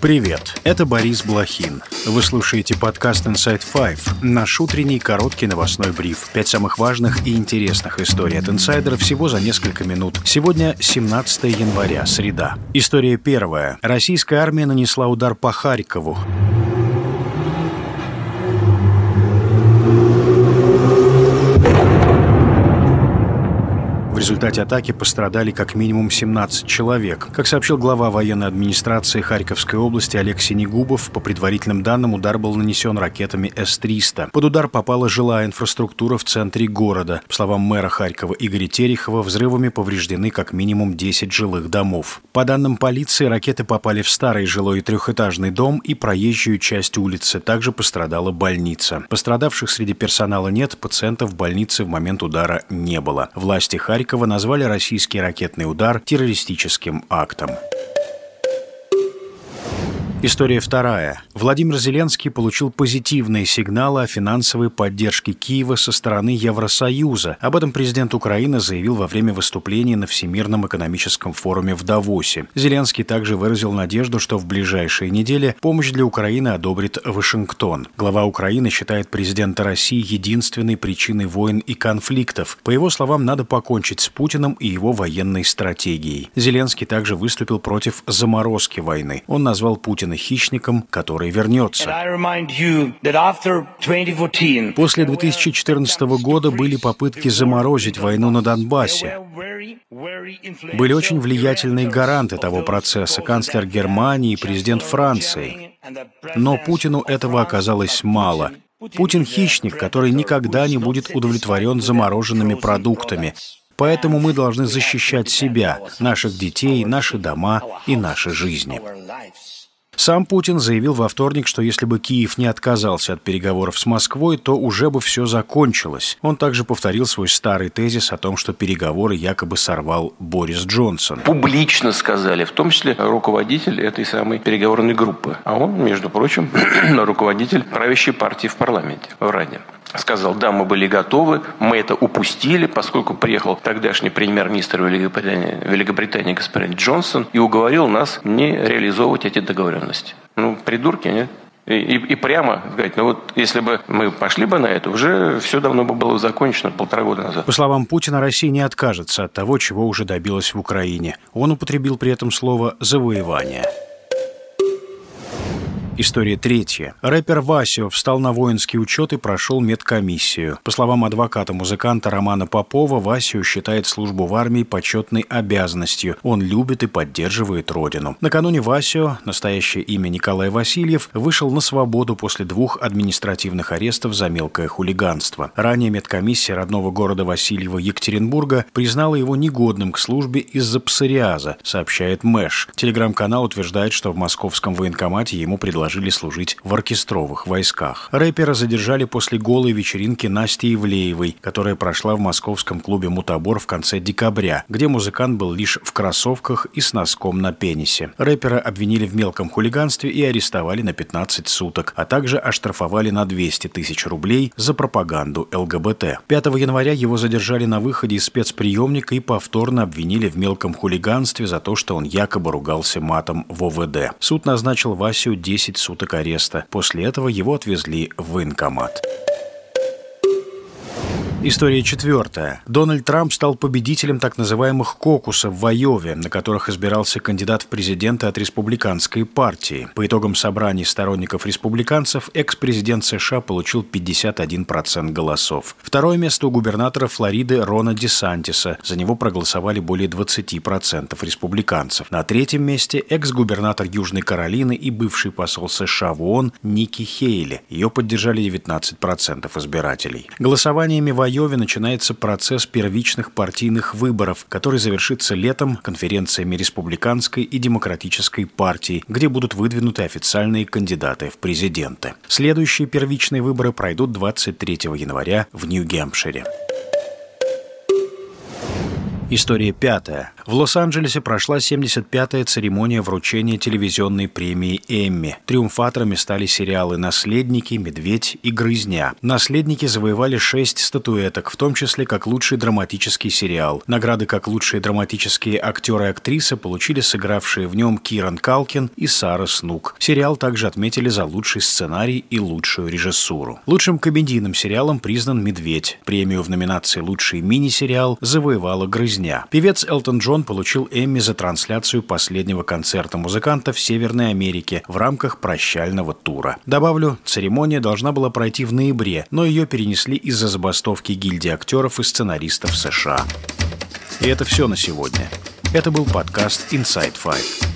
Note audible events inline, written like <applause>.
Привет, это Борис Блохин. Вы слушаете подкаст Inside Five, наш утренний короткий новостной бриф. Пять самых важных и интересных историй от инсайдера всего за несколько минут. Сегодня 17 января, среда. История первая. Российская армия нанесла удар по Харькову. Результате атаки пострадали как минимум 17 человек. Как сообщил глава военной администрации Харьковской области Олег Синегубов, по предварительным данным удар был нанесен ракетами С-300. Под удар попала жилая инфраструктура в центре города. По словам мэра Харькова Игоря Терехова, взрывами повреждены как минимум 10 жилых домов. По данным полиции, ракеты попали в старый жилой трехэтажный дом и проезжую часть улицы. Также пострадала больница. Пострадавших среди персонала нет, пациентов в больнице в момент удара не было. Власти Харькова Кадырова назвали российский ракетный удар террористическим актом. История вторая. Владимир Зеленский получил позитивные сигналы о финансовой поддержке Киева со стороны Евросоюза. Об этом президент Украины заявил во время выступления на Всемирном экономическом форуме в Давосе. Зеленский также выразил надежду, что в ближайшие недели помощь для Украины одобрит Вашингтон. Глава Украины считает президента России единственной причиной войн и конфликтов. По его словам, надо покончить с Путиным и его военной стратегией. Зеленский также выступил против заморозки войны. Он назвал Путина Путина хищником, который вернется. После 2014 года были попытки заморозить войну на Донбассе. Были очень влиятельные гаранты того процесса, канцлер Германии и президент Франции. Но Путину этого оказалось мало. Путин хищник, который никогда не будет удовлетворен замороженными продуктами. Поэтому мы должны защищать себя, наших детей, наши дома и наши жизни. Сам Путин заявил во вторник, что если бы Киев не отказался от переговоров с Москвой, то уже бы все закончилось. Он также повторил свой старый тезис о том, что переговоры якобы сорвал Борис Джонсон. Публично сказали, в том числе руководитель этой самой переговорной группы. А он, между прочим, <clears throat> руководитель правящей партии в парламенте в Раде сказал, да, мы были готовы, мы это упустили, поскольку приехал тогдашний премьер-министр Великобритании, Великобритании господин Джонсон и уговорил нас не реализовывать эти договоренности. Ну, придурки, нет? И, и, и прямо говорить, ну вот если бы мы пошли бы на это, уже все давно бы было закончено полтора года назад. По словам Путина, Россия не откажется от того, чего уже добилась в Украине. Он употребил при этом слово «завоевание». История третья. Рэпер Васио встал на воинский учет и прошел медкомиссию. По словам адвоката-музыканта Романа Попова, Васио считает службу в армии почетной обязанностью. Он любит и поддерживает родину. Накануне Васио, настоящее имя Николай Васильев, вышел на свободу после двух административных арестов за мелкое хулиганство. Ранее медкомиссия родного города Васильева Екатеринбурга признала его негодным к службе из-за псориаза, сообщает Мэш. Телеграм-канал утверждает, что в московском военкомате ему предложили предложили служить в оркестровых войсках. Рэпера задержали после голой вечеринки Насти Ивлеевой, которая прошла в московском клубе «Мутабор» в конце декабря, где музыкант был лишь в кроссовках и с носком на пенисе. Рэпера обвинили в мелком хулиганстве и арестовали на 15 суток, а также оштрафовали на 200 тысяч рублей за пропаганду ЛГБТ. 5 января его задержали на выходе из спецприемника и повторно обвинили в мелком хулиганстве за то, что он якобы ругался матом в ОВД. Суд назначил Васю 10 суток ареста. После этого его отвезли в военкомат. История четвертая. Дональд Трамп стал победителем так называемых кокусов в Айове, на которых избирался кандидат в президенты от республиканской партии. По итогам собраний сторонников республиканцев экс-президент США получил 51% голосов. Второе место у губернатора Флориды Рона Десантиса. За него проголосовали более 20% республиканцев. На третьем месте экс-губернатор Южной Каролины и бывший посол США в ООН Ники Хейли. Ее поддержали 19% избирателей. Голосованиями в Айове начинается процесс первичных партийных выборов, который завершится летом конференциями республиканской и демократической партий, где будут выдвинуты официальные кандидаты в президенты. Следующие первичные выборы пройдут 23 января в Нью-Гемпшире. История пятая. В Лос-Анджелесе прошла 75-я церемония вручения телевизионной премии «Эмми». Триумфаторами стали сериалы «Наследники», «Медведь» и «Грызня». «Наследники» завоевали шесть статуэток, в том числе как лучший драматический сериал. Награды как лучшие драматические актеры и актрисы получили сыгравшие в нем Киран Калкин и Сара Снук. Сериал также отметили за лучший сценарий и лучшую режиссуру. Лучшим комедийным сериалом признан «Медведь». Премию в номинации «Лучший мини-сериал» завоевала «Грызня». Певец Элтон Джон он получил Эмми за трансляцию последнего концерта музыканта в Северной Америке в рамках прощального тура. Добавлю, церемония должна была пройти в ноябре, но ее перенесли из-за забастовки гильдии актеров и сценаристов США. И это все на сегодня. Это был подкаст Inside Five.